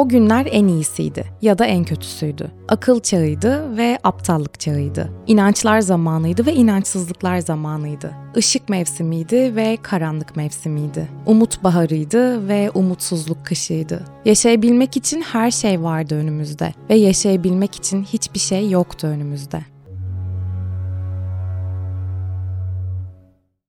O günler en iyisiydi ya da en kötüsüydü. Akıl çağıydı ve aptallık çağıydı. İnançlar zamanıydı ve inançsızlıklar zamanıydı. Işık mevsimiydi ve karanlık mevsimiydi. Umut baharıydı ve umutsuzluk kışıydı. Yaşayabilmek için her şey vardı önümüzde ve yaşayabilmek için hiçbir şey yoktu önümüzde.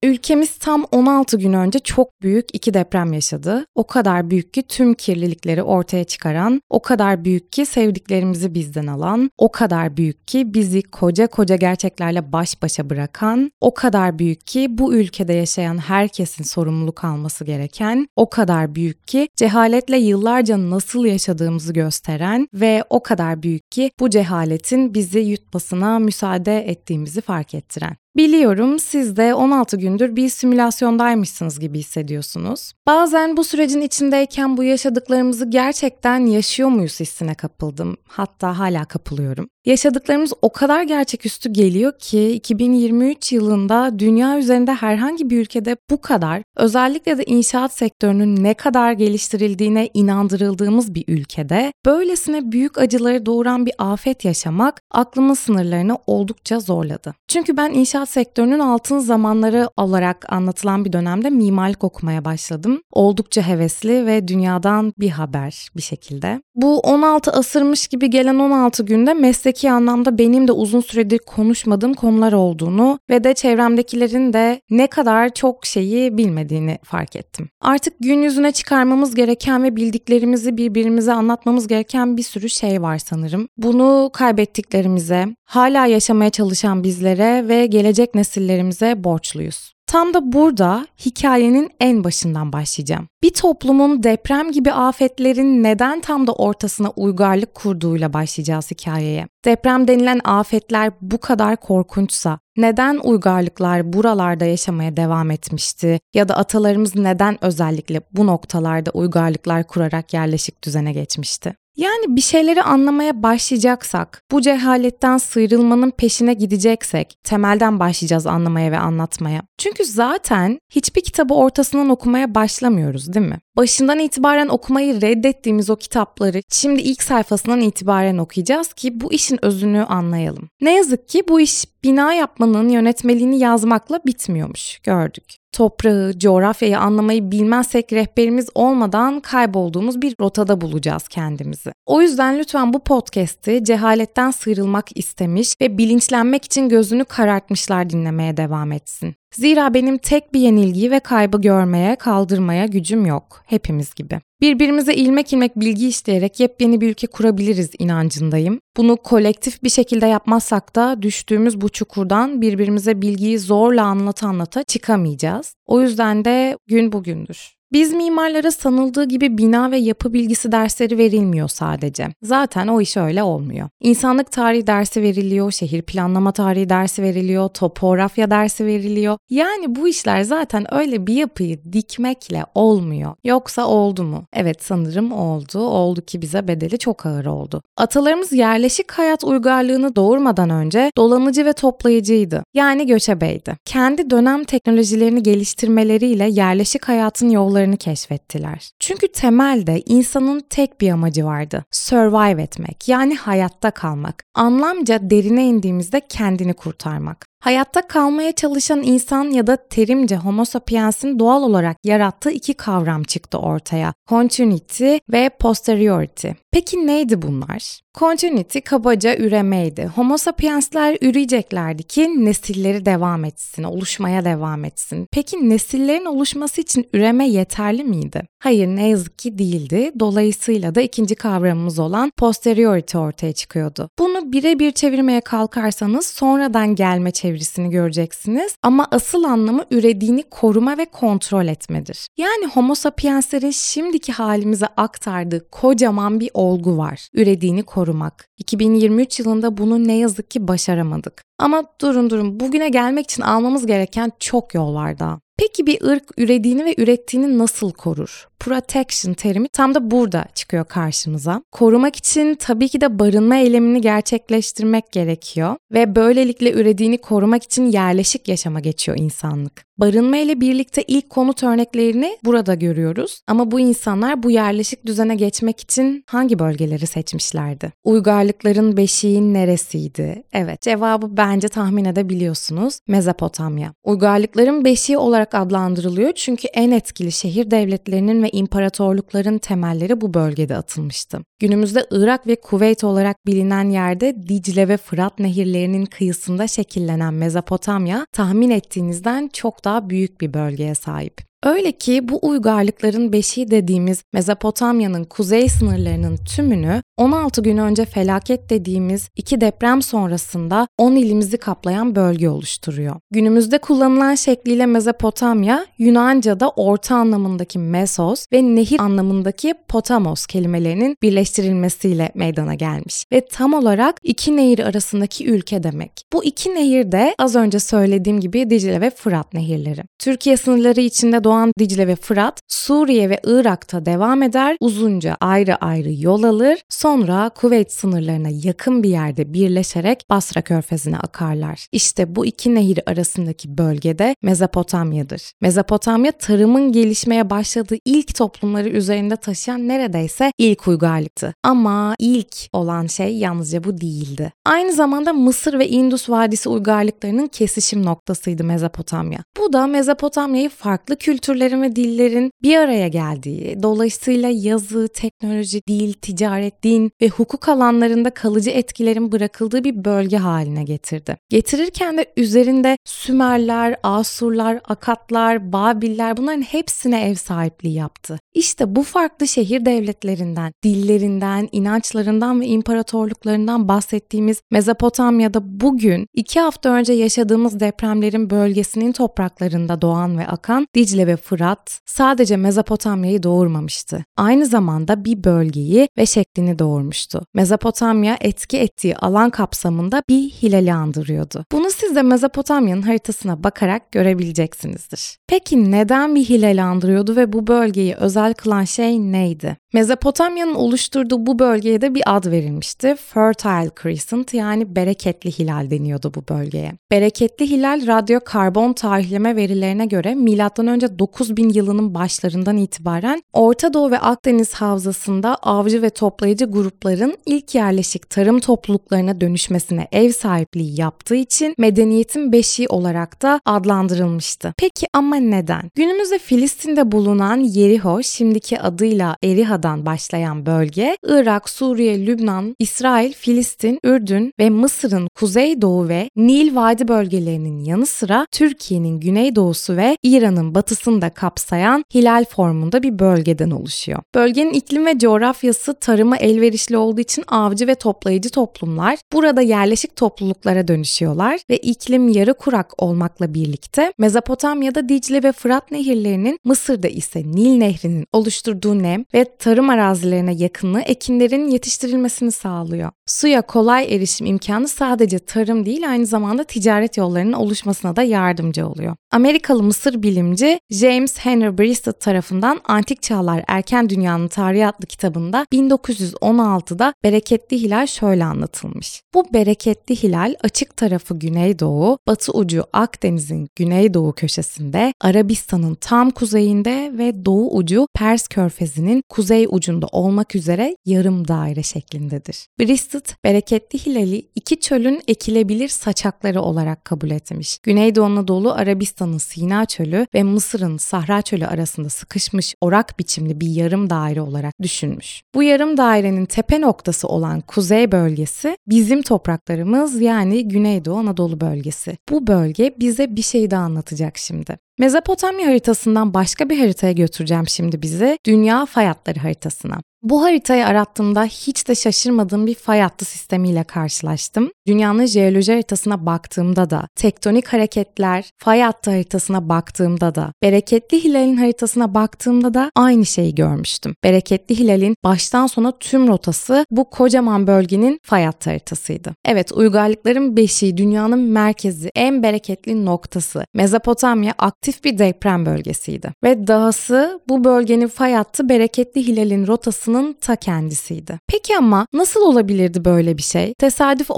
Ülkemiz tam 16 gün önce çok büyük iki deprem yaşadı. O kadar büyük ki tüm kirlilikleri ortaya çıkaran, o kadar büyük ki sevdiklerimizi bizden alan, o kadar büyük ki bizi koca koca gerçeklerle baş başa bırakan, o kadar büyük ki bu ülkede yaşayan herkesin sorumluluk alması gereken, o kadar büyük ki cehaletle yıllarca nasıl yaşadığımızı gösteren ve o kadar büyük ki bu cehaletin bizi yutmasına müsaade ettiğimizi fark ettiren. Biliyorum siz de 16 gündür bir simülasyondaymışsınız gibi hissediyorsunuz. Bazen bu sürecin içindeyken bu yaşadıklarımızı gerçekten yaşıyor muyuz hissine kapıldım. Hatta hala kapılıyorum. Yaşadıklarımız o kadar gerçeküstü geliyor ki 2023 yılında dünya üzerinde herhangi bir ülkede bu kadar özellikle de inşaat sektörünün ne kadar geliştirildiğine inandırıldığımız bir ülkede böylesine büyük acıları doğuran bir afet yaşamak aklımın sınırlarını oldukça zorladı. Çünkü ben inşaat sektörünün altın zamanları olarak anlatılan bir dönemde mimarlık okumaya başladım. Oldukça hevesli ve dünyadan bir haber bir şekilde. Bu 16 asırmış gibi gelen 16 günde mesleki anlamda benim de uzun süredir konuşmadığım konular olduğunu ve de çevremdekilerin de ne kadar çok şeyi bilmediğini fark ettim. Artık gün yüzüne çıkarmamız gereken ve bildiklerimizi birbirimize anlatmamız gereken bir sürü şey var sanırım. Bunu kaybettiklerimize, hala yaşamaya çalışan bizlere ve gelecek nesillerimize borçluyuz. Tam da burada hikayenin en başından başlayacağım. Bir toplumun deprem gibi afetlerin neden tam da ortasına uygarlık kurduğuyla başlayacağız hikayeye. Deprem denilen afetler bu kadar korkunçsa neden uygarlıklar buralarda yaşamaya devam etmişti ya da atalarımız neden özellikle bu noktalarda uygarlıklar kurarak yerleşik düzene geçmişti? Yani bir şeyleri anlamaya başlayacaksak, bu cehaletten sıyrılmanın peşine gideceksek, temelden başlayacağız anlamaya ve anlatmaya. Çünkü zaten hiçbir kitabı ortasından okumaya başlamıyoruz değil mi? Başından itibaren okumayı reddettiğimiz o kitapları şimdi ilk sayfasından itibaren okuyacağız ki bu işin özünü anlayalım. Ne yazık ki bu iş bina yapmanın yönetmeliğini yazmakla bitmiyormuş, gördük. Toprağı, coğrafyayı anlamayı bilmezsek rehberimiz olmadan kaybolduğumuz bir rotada bulacağız kendimizi. O yüzden lütfen bu podcast'i cehaletten sıyrılmak istemiş ve bilinçlenmek için gözünü karartmışlar dinlemeye devam etsin. Zira benim tek bir yenilgiyi ve kaybı görmeye, kaldırmaya gücüm yok. Hepimiz gibi. Birbirimize ilmek ilmek bilgi isteyerek yepyeni bir ülke kurabiliriz inancındayım. Bunu kolektif bir şekilde yapmazsak da düştüğümüz bu çukurdan birbirimize bilgiyi zorla anlata anlata çıkamayacağız. O yüzden de gün bugündür. Biz mimarlara sanıldığı gibi bina ve yapı bilgisi dersleri verilmiyor sadece. Zaten o iş öyle olmuyor. İnsanlık tarihi dersi veriliyor, şehir planlama tarihi dersi veriliyor, topografya dersi veriliyor. Yani bu işler zaten öyle bir yapıyı dikmekle olmuyor. Yoksa oldu mu? Evet sanırım oldu. Oldu ki bize bedeli çok ağır oldu. Atalarımız yerleşik hayat uygarlığını doğurmadan önce dolanıcı ve toplayıcıydı. Yani göçebeydi. Kendi dönem teknolojilerini geliştirmeleriyle yerleşik hayatın yolları yollarını keşfettiler. Çünkü temelde insanın tek bir amacı vardı. Survive etmek yani hayatta kalmak. Anlamca derine indiğimizde kendini kurtarmak. Hayatta kalmaya çalışan insan ya da terimce Homo sapiens'in doğal olarak yarattığı iki kavram çıktı ortaya. Continuity ve posteriority. Peki neydi bunlar? Continuity kabaca üremeydi. Homo sapiensler üreyeceklerdi ki nesilleri devam etsin, oluşmaya devam etsin. Peki nesillerin oluşması için üreme yeterli miydi? Hayır ne yazık ki değildi. Dolayısıyla da ikinci kavramımız olan posteriority ortaya çıkıyordu. Bunu birebir çevirmeye kalkarsanız sonradan gelme çevirisini göreceksiniz ama asıl anlamı ürediğini koruma ve kontrol etmedir. Yani homo sapienslerin şimdiki halimize aktardığı kocaman bir olgu var. Ürediğini korumak. 2023 yılında bunu ne yazık ki başaramadık. Ama durun durun bugüne gelmek için almamız gereken çok yol var daha. Peki bir ırk ürediğini ve ürettiğini nasıl korur? Protection terimi tam da burada çıkıyor karşımıza. Korumak için tabii ki de barınma eylemini gerçekleştirmek gerekiyor ve böylelikle ürediğini korumak için yerleşik yaşama geçiyor insanlık. Barınma ile birlikte ilk konut örneklerini burada görüyoruz. Ama bu insanlar bu yerleşik düzene geçmek için hangi bölgeleri seçmişlerdi? Uygarlıkların beşiğin neresiydi? Evet, cevabı bence tahmin edebiliyorsunuz. Mezopotamya. Uygarlıkların beşiği olarak adlandırılıyor çünkü en etkili şehir devletlerinin ve imparatorlukların temelleri bu bölgede atılmıştı. Günümüzde Irak ve Kuveyt olarak bilinen yerde Dicle ve Fırat nehirlerinin kıyısında şekillenen Mezopotamya tahmin ettiğinizden çok daha büyük bir bölgeye sahip. Öyle ki bu uygarlıkların beşiği dediğimiz Mezopotamya'nın kuzey sınırlarının tümünü 16 gün önce felaket dediğimiz iki deprem sonrasında 10 ilimizi kaplayan bölge oluşturuyor. Günümüzde kullanılan şekliyle Mezopotamya, Yunanca'da orta anlamındaki Mesos ve nehir anlamındaki Potamos kelimelerinin birleştirilmesiyle meydana gelmiş ve tam olarak iki nehir arasındaki ülke demek. Bu iki nehir de az önce söylediğim gibi Dicle ve Fırat nehirleri. Türkiye sınırları içinde doğan Dicle ve Fırat, Suriye ve Irak'ta devam eder, uzunca ayrı ayrı yol alır, sonra Kuveyt sınırlarına yakın bir yerde birleşerek Basra körfezine akarlar. İşte bu iki nehir arasındaki bölgede Mezopotamya'dır. Mezopotamya tarımın gelişmeye başladığı ilk toplumları üzerinde taşıyan neredeyse ilk uygarlıktı. Ama ilk olan şey yalnızca bu değildi. Aynı zamanda Mısır ve Indus Vadisi uygarlıklarının kesişim noktasıydı Mezopotamya. Bu da Mezopotamya'yı farklı kültürlerin ve dillerin bir araya geldiği, dolayısıyla yazı, teknoloji, dil, ticaret, din ve hukuk alanlarında kalıcı etkilerin bırakıldığı bir bölge haline getirdi. Getirirken de üzerinde Sümerler, Asurlar, Akatlar, Babiller bunların hepsine ev sahipliği yaptı. İşte bu farklı şehir devletlerinden, dillerinden, inançlarından ve imparatorluklarından bahsettiğimiz Mezopotamya'da bugün iki hafta önce yaşadığımız depremlerin bölgesinin topraklarında doğan ve akan Dicle ve Fırat sadece Mezopotamya'yı doğurmamıştı. Aynı zamanda bir bölgeyi ve şeklini doğurmuştu. Mezopotamya etki ettiği alan kapsamında bir hilali andırıyordu. Bunu siz de Mezopotamya'nın haritasına bakarak görebileceksinizdir. Peki neden bir hilal andırıyordu ve bu bölgeyi özel kılan şey neydi? Mezopotamya'nın oluşturduğu bu bölgeye de bir ad verilmişti. Fertile Crescent yani bereketli hilal deniyordu bu bölgeye. Bereketli hilal radyo karbon tarihleme verilerine göre M.Ö. 9000 yılının başlarından itibaren Orta Doğu ve Akdeniz havzasında avcı ve toplayıcı grupların ilk yerleşik tarım topluluklarına dönüşmesine ev sahipliği yaptığı için medeniyetin beşiği olarak da adlandırılmıştı. Peki ama neden? Günümüzde Filistin'de bulunan Yeriho, şimdiki adıyla Eriha'dan başlayan bölge, Irak, Suriye, Lübnan, İsrail, Filistin, Ürdün ve Mısır'ın kuzeydoğu ve Nil Vadi bölgelerinin yanı sıra Türkiye'nin güneydoğusu ve İran'ın batısını da kapsayan hilal formunda bir bölgeden oluşuyor. Bölgenin iklim ve coğrafyası tarıma elverişli olduğu için avcı ve toplayıcı toplumlar burada yerleşik topluluklara dönüşüyorlar ve iklim yarı kurak olmakla birlikte Mezopotamya'da Dicle ve Fırat nehirlerinin Mısır'da ise Nil Nehri'nin oluşturduğu nem ve tarım arazilerine yakınlığı ekinlerin yetiştirilmesini sağlıyor. Suya kolay erişim imkanı sadece tarım değil aynı zamanda ticaret yollarının oluşmasına da yardımcı oluyor. Amerikalı Mısır bilimci James Henry Bristol tarafından Antik Çağlar Erken Dünyanın Tarihi adlı kitabında 1916'da bereketli hilal şöyle anlatılmış. Bu bereketli hilal açık tarafı güneydoğu, batı ucu Akdeniz'in güneydoğu köşesinde, Arabistan'ın tam kuzeyinde ve doğu ucu Pers Körfezi'nin kuzey ucunda olmak üzere yarım daire şeklindedir. Bristol bereketli hilali iki çölün ekilebilir saçakları olarak kabul etmiş. Güneydoğu Anadolu Arabistan'ın Sina Çölü ve Mısır'ın Sahra Çölü arasında sıkışmış orak biçimli bir yarım daire olarak düşünmüş. Bu yarım dairenin tepe noktası olan kuzey bölgesi bizim topraklarımız yani Güneydoğu Anadolu bölgesi. Bu bölge bize bir şey daha anlatacak şimdi. Mezopotamya haritasından başka bir haritaya götüreceğim şimdi bizi. Dünya fay hatları haritasına. Bu haritayı arattığımda hiç de şaşırmadığım bir fay hattı sistemiyle karşılaştım. Dünyanın jeoloji haritasına baktığımda da, tektonik hareketler, fay hattı haritasına baktığımda da, bereketli hilalin haritasına baktığımda da aynı şeyi görmüştüm. Bereketli hilalin baştan sona tüm rotası bu kocaman bölgenin fay hattı haritasıydı. Evet uygarlıkların beşiği dünyanın merkezi, en bereketli noktası. Mezopotamya aktif bir deprem bölgesiydi. Ve dahası bu bölgenin fay hattı bereketli hilalin rotasının ta kendisiydi. Peki ama nasıl olabilirdi böyle bir şey? Tesadüf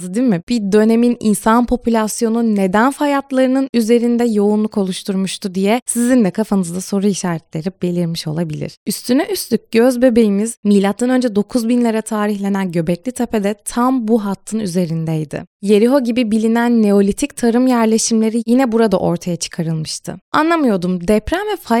olamazdı değil mi? Bir dönemin insan popülasyonu neden fay üzerinde yoğunluk oluşturmuştu diye sizin de kafanızda soru işaretleri belirmiş olabilir. Üstüne üstlük göz bebeğimiz M.Ö. 9000'lere tarihlenen Göbekli Tepe'de tam bu hattın üzerindeydi. Yeriho gibi bilinen Neolitik tarım yerleşimleri yine burada ortaya çıkarılmıştı. Anlamıyordum deprem ve fay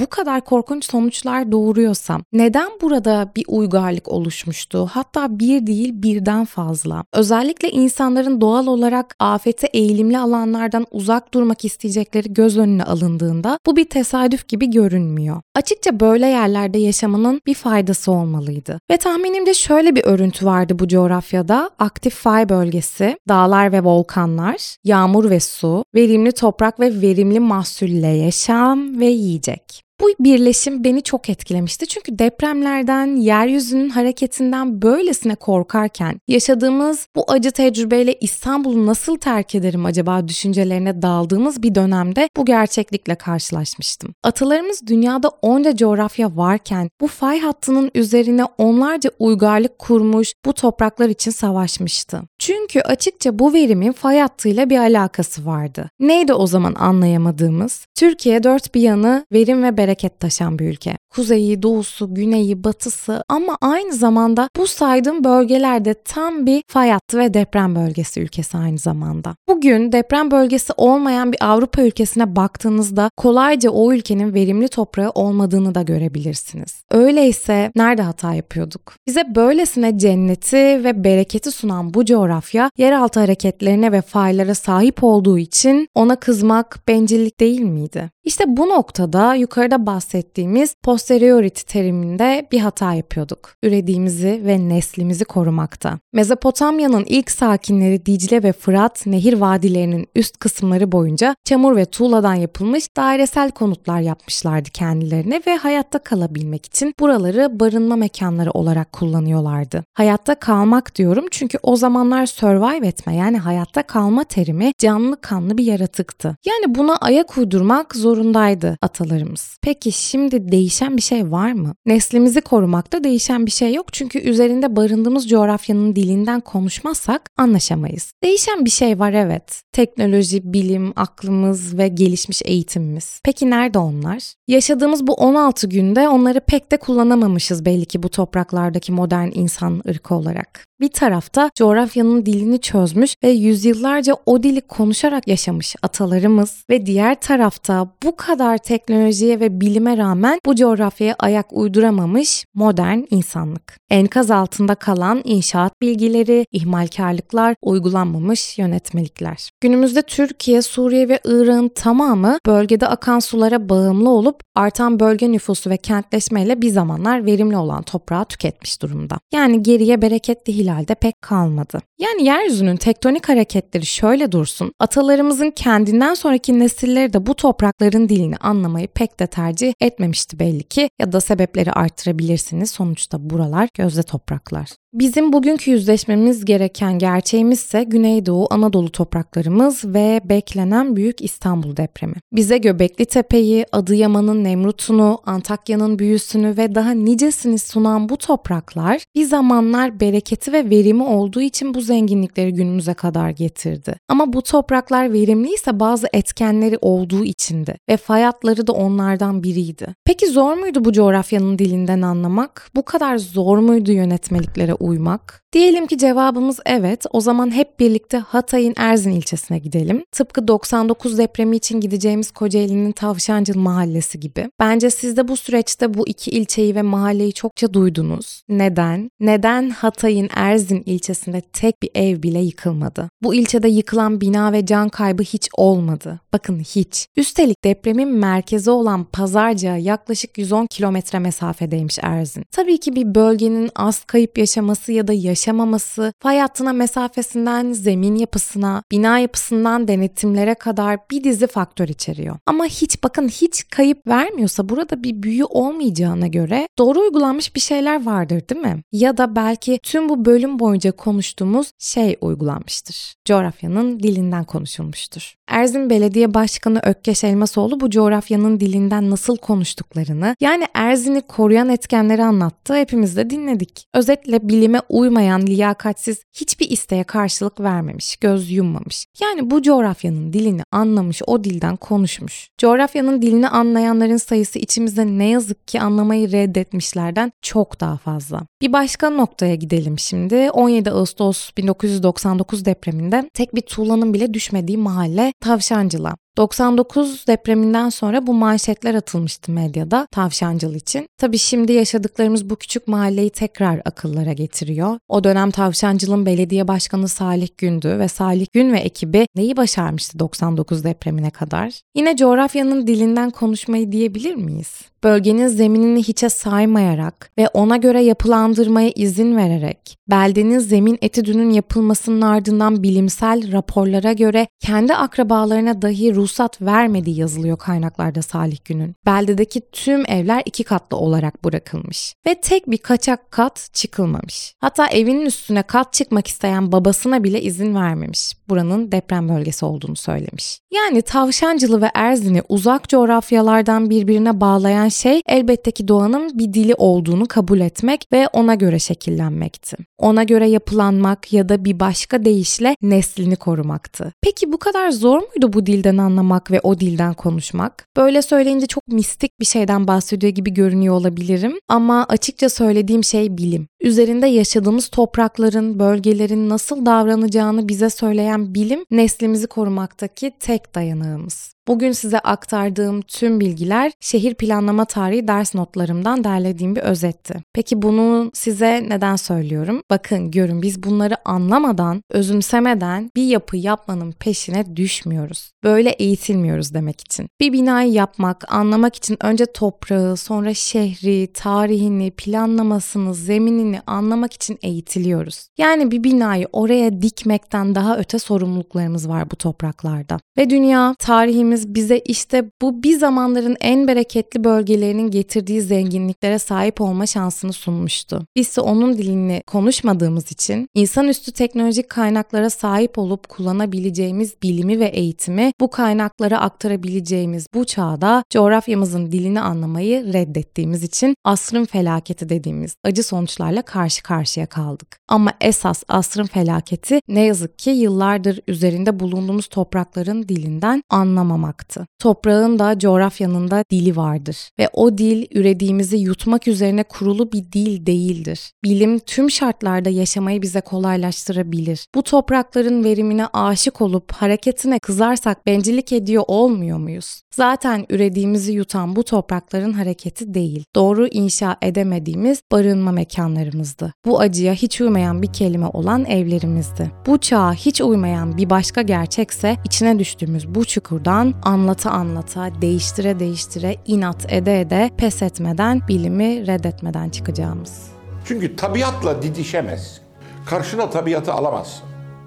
bu kadar korkunç sonuçlar doğuruyorsam neden burada bir uygarlık oluşmuştu? Hatta bir değil birden fazla. Özellikle insanların doğal olarak afete eğilimli alanlardan uzak durmak isteyecekleri göz önüne alındığında bu bir tesadüf gibi görünmüyor. Açıkça böyle yerlerde yaşamanın bir faydası olmalıydı. Ve tahminimde şöyle bir örüntü vardı bu coğrafyada. Aktif fay bölgesi, dağlar ve volkanlar, yağmur ve su, verimli toprak ve verimli mahsulle yaşam ve yiyecek. Bu birleşim beni çok etkilemişti çünkü depremlerden, yeryüzünün hareketinden böylesine korkarken yaşadığımız bu acı tecrübeyle İstanbul'u nasıl terk ederim acaba düşüncelerine daldığımız bir dönemde bu gerçeklikle karşılaşmıştım. Atalarımız dünyada onca coğrafya varken bu fay hattının üzerine onlarca uygarlık kurmuş, bu topraklar için savaşmıştı. Çünkü açıkça bu verimin fay hattıyla bir alakası vardı. Neydi o zaman anlayamadığımız? Türkiye dört bir yanı verim ve bereket taşan bir ülke. Kuzeyi, doğusu, güneyi, batısı ama aynı zamanda bu saydığım bölgelerde tam bir fay hattı ve deprem bölgesi ülkesi aynı zamanda. Bugün deprem bölgesi olmayan bir Avrupa ülkesine baktığınızda kolayca o ülkenin verimli toprağı olmadığını da görebilirsiniz. Öyleyse nerede hata yapıyorduk? Bize böylesine cenneti ve bereketi sunan bu coğrafya yeraltı hareketlerine ve faylara sahip olduğu için ona kızmak bencillik değil miydi? İşte bu noktada yukarıda bahsettiğimiz posteriority teriminde bir hata yapıyorduk. Ürediğimizi ve neslimizi korumakta. Mezopotamya'nın ilk sakinleri Dicle ve Fırat nehir vadilerinin üst kısımları boyunca çamur ve tuğladan yapılmış dairesel konutlar yapmışlardı kendilerine ve hayatta kalabilmek için buraları barınma mekanları olarak kullanıyorlardı. Hayatta kalmak diyorum çünkü o zamanlar survive etme yani hayatta kalma terimi canlı kanlı bir yaratıktı. Yani buna ayak uydurmak zorundaydı atalarımız. Peki şimdi değişen bir şey var mı? Neslimizi korumakta değişen bir şey yok çünkü üzerinde barındığımız coğrafyanın dilinden konuşmazsak anlaşamayız. Değişen bir şey var evet. Teknoloji, bilim, aklımız ve gelişmiş eğitimimiz. Peki nerede onlar? Yaşadığımız bu 16 günde onları pek de kullanamamışız belli ki bu topraklardaki modern insan ırkı olarak. Bir tarafta coğrafyanın dilini çözmüş ve yüzyıllarca o dili konuşarak yaşamış atalarımız ve diğer tarafta bu kadar teknolojiye ve bilime rağmen bu coğrafyaya ayak uyduramamış modern insanlık. Enkaz altında kalan inşaat bilgileri, ihmalkarlıklar, uygulanmamış yönetmelikler. Günümüzde Türkiye, Suriye ve Irak'ın tamamı bölgede akan sulara bağımlı olup artan bölge nüfusu ve kentleşmeyle bir zamanlar verimli olan toprağı tüketmiş durumda. Yani geriye bereketli hilalde pek kalmadı. Yani yeryüzünün tektonik hareketleri şöyle dursun, atalarımızın kendinden sonraki nesilleri de bu toprakların dilini anlamayı pek de tercih etmemişti belli ki ya da sebepleri arttırabilirsiniz. Sonuçta buralar gözde topraklar. Bizim bugünkü yüzleşmemiz gereken gerçeğimiz ise Güneydoğu Anadolu topraklarımız ve beklenen Büyük İstanbul depremi. Bize Göbekli Tepe'yi, Adıyaman'ın Nemrut'unu, Antakya'nın büyüsünü ve daha nicesini sunan bu topraklar bir zamanlar bereketi ve verimi olduğu için bu zenginlikleri günümüze kadar getirdi. Ama bu topraklar verimliyse bazı etkenleri olduğu içindi ve fayatları da onlardan biriydi. Peki zor muydu bu coğrafyanın dilinden anlamak? Bu kadar zor muydu yönetmeliklere uymak? Diyelim ki cevabımız evet. O zaman hep birlikte Hatay'ın Erzin ilçesine gidelim. Tıpkı 99 depremi için gideceğimiz Kocaeli'nin Tavşancıl mahallesi gibi. Bence siz de bu süreçte bu iki ilçeyi ve mahalleyi çokça duydunuz. Neden? Neden Hatay'ın Erzin ilçesinde tek bir ev bile yıkılmadı? Bu ilçede yıkılan bina ve can kaybı hiç olmadı. Bakın hiç. Üstelik depremin merkezi olan Pazarcık'a yaklaşık 110 kilometre mesafedeymiş Erzin. Tabii ki bir bölgenin az kayıp yaşaması yaşaması ya da yaşamaması, fay hattına mesafesinden zemin yapısına, bina yapısından denetimlere kadar bir dizi faktör içeriyor. Ama hiç bakın hiç kayıp vermiyorsa burada bir büyü olmayacağına göre doğru uygulanmış bir şeyler vardır değil mi? Ya da belki tüm bu bölüm boyunca konuştuğumuz şey uygulanmıştır. Coğrafyanın dilinden konuşulmuştur. Erzin Belediye Başkanı Ökkeş Elmasoğlu bu coğrafyanın dilinden nasıl konuştuklarını yani Erzin'i koruyan etkenleri anlattı. Hepimiz de dinledik. Özetle bilime uymayan, liyakatsiz hiçbir isteğe karşılık vermemiş, göz yummamış. Yani bu coğrafyanın dilini anlamış, o dilden konuşmuş. Coğrafyanın dilini anlayanların sayısı içimizde ne yazık ki anlamayı reddetmişlerden çok daha fazla. Bir başka noktaya gidelim şimdi. 17 Ağustos 1999 depreminde tek bir tuğlanın bile düşmediği mahalle Tavşancıla. 99 depreminden sonra bu manşetler atılmıştı medyada Tavşancıl için. Tabii şimdi yaşadıklarımız bu küçük mahalleyi tekrar akıllara getiriyor. O dönem Tavşancıl'ın belediye başkanı Salih Gündü ve Salih Gün ve ekibi neyi başarmıştı 99 depremine kadar? Yine coğrafyanın dilinden konuşmayı diyebilir miyiz? Bölgenin zeminini hiçe saymayarak ve ona göre yapılandırmaya izin vererek, beldenin zemin etüdünün yapılmasının ardından bilimsel raporlara göre kendi akrabalarına dahi ruhsat vermediği yazılıyor kaynaklarda Salih Gün'ün. Beldedeki tüm evler iki katlı olarak bırakılmış ve tek bir kaçak kat çıkılmamış. Hatta evinin üstüne kat çıkmak isteyen babasına bile izin vermemiş. Buranın deprem bölgesi olduğunu söylemiş. Yani Tavşancılı ve Erzin'i uzak coğrafyalardan birbirine bağlayan şey elbette ki doğanın bir dili olduğunu kabul etmek ve ona göre şekillenmekti. Ona göre yapılanmak ya da bir başka deyişle neslini korumaktı. Peki bu kadar zor muydu bu dilden anlamak ve o dilden konuşmak? Böyle söyleyince çok mistik bir şeyden bahsediyor gibi görünüyor olabilirim ama açıkça söylediğim şey bilim. Üzerinde yaşadığımız toprakların, bölgelerin nasıl davranacağını bize söyleyen bilim neslimizi korumaktaki tek dayanağımız. Bugün size aktardığım tüm bilgiler şehir planlama tarihi ders notlarımdan derlediğim bir özetti. Peki bunu size neden söylüyorum? Bakın görün biz bunları anlamadan, özümsemeden bir yapı yapmanın peşine düşmüyoruz. Böyle eğitilmiyoruz demek için. Bir binayı yapmak, anlamak için önce toprağı, sonra şehri, tarihini, planlamasını, zeminini anlamak için eğitiliyoruz. Yani bir binayı oraya dikmekten daha öte sorumluluklarımız var bu topraklarda. Ve dünya, tarihimiz Efendimiz bize işte bu bir zamanların en bereketli bölgelerinin getirdiği zenginliklere sahip olma şansını sunmuştu. Biz ise onun dilini konuşmadığımız için insanüstü teknolojik kaynaklara sahip olup kullanabileceğimiz bilimi ve eğitimi bu kaynaklara aktarabileceğimiz bu çağda coğrafyamızın dilini anlamayı reddettiğimiz için asrın felaketi dediğimiz acı sonuçlarla karşı karşıya kaldık. Ama esas asrın felaketi ne yazık ki yıllardır üzerinde bulunduğumuz toprakların dilinden anlamamak yaşamaktı. Toprağın da coğrafyanın da dili vardır ve o dil ürediğimizi yutmak üzerine kurulu bir dil değildir. Bilim tüm şartlarda yaşamayı bize kolaylaştırabilir. Bu toprakların verimine aşık olup hareketine kızarsak bencillik ediyor olmuyor muyuz? Zaten ürediğimizi yutan bu toprakların hareketi değil. Doğru inşa edemediğimiz barınma mekanlarımızdı. Bu acıya hiç uymayan bir kelime olan evlerimizdi. Bu çağa hiç uymayan bir başka gerçekse içine düştüğümüz bu çukurdan anlata anlata, değiştire değiştire, inat ede ede, pes etmeden, bilimi reddetmeden çıkacağımız. Çünkü tabiatla didişemez. Karşına tabiatı alamazsın.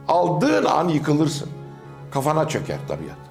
Aldığın an yıkılırsın. Kafana çöker tabiat.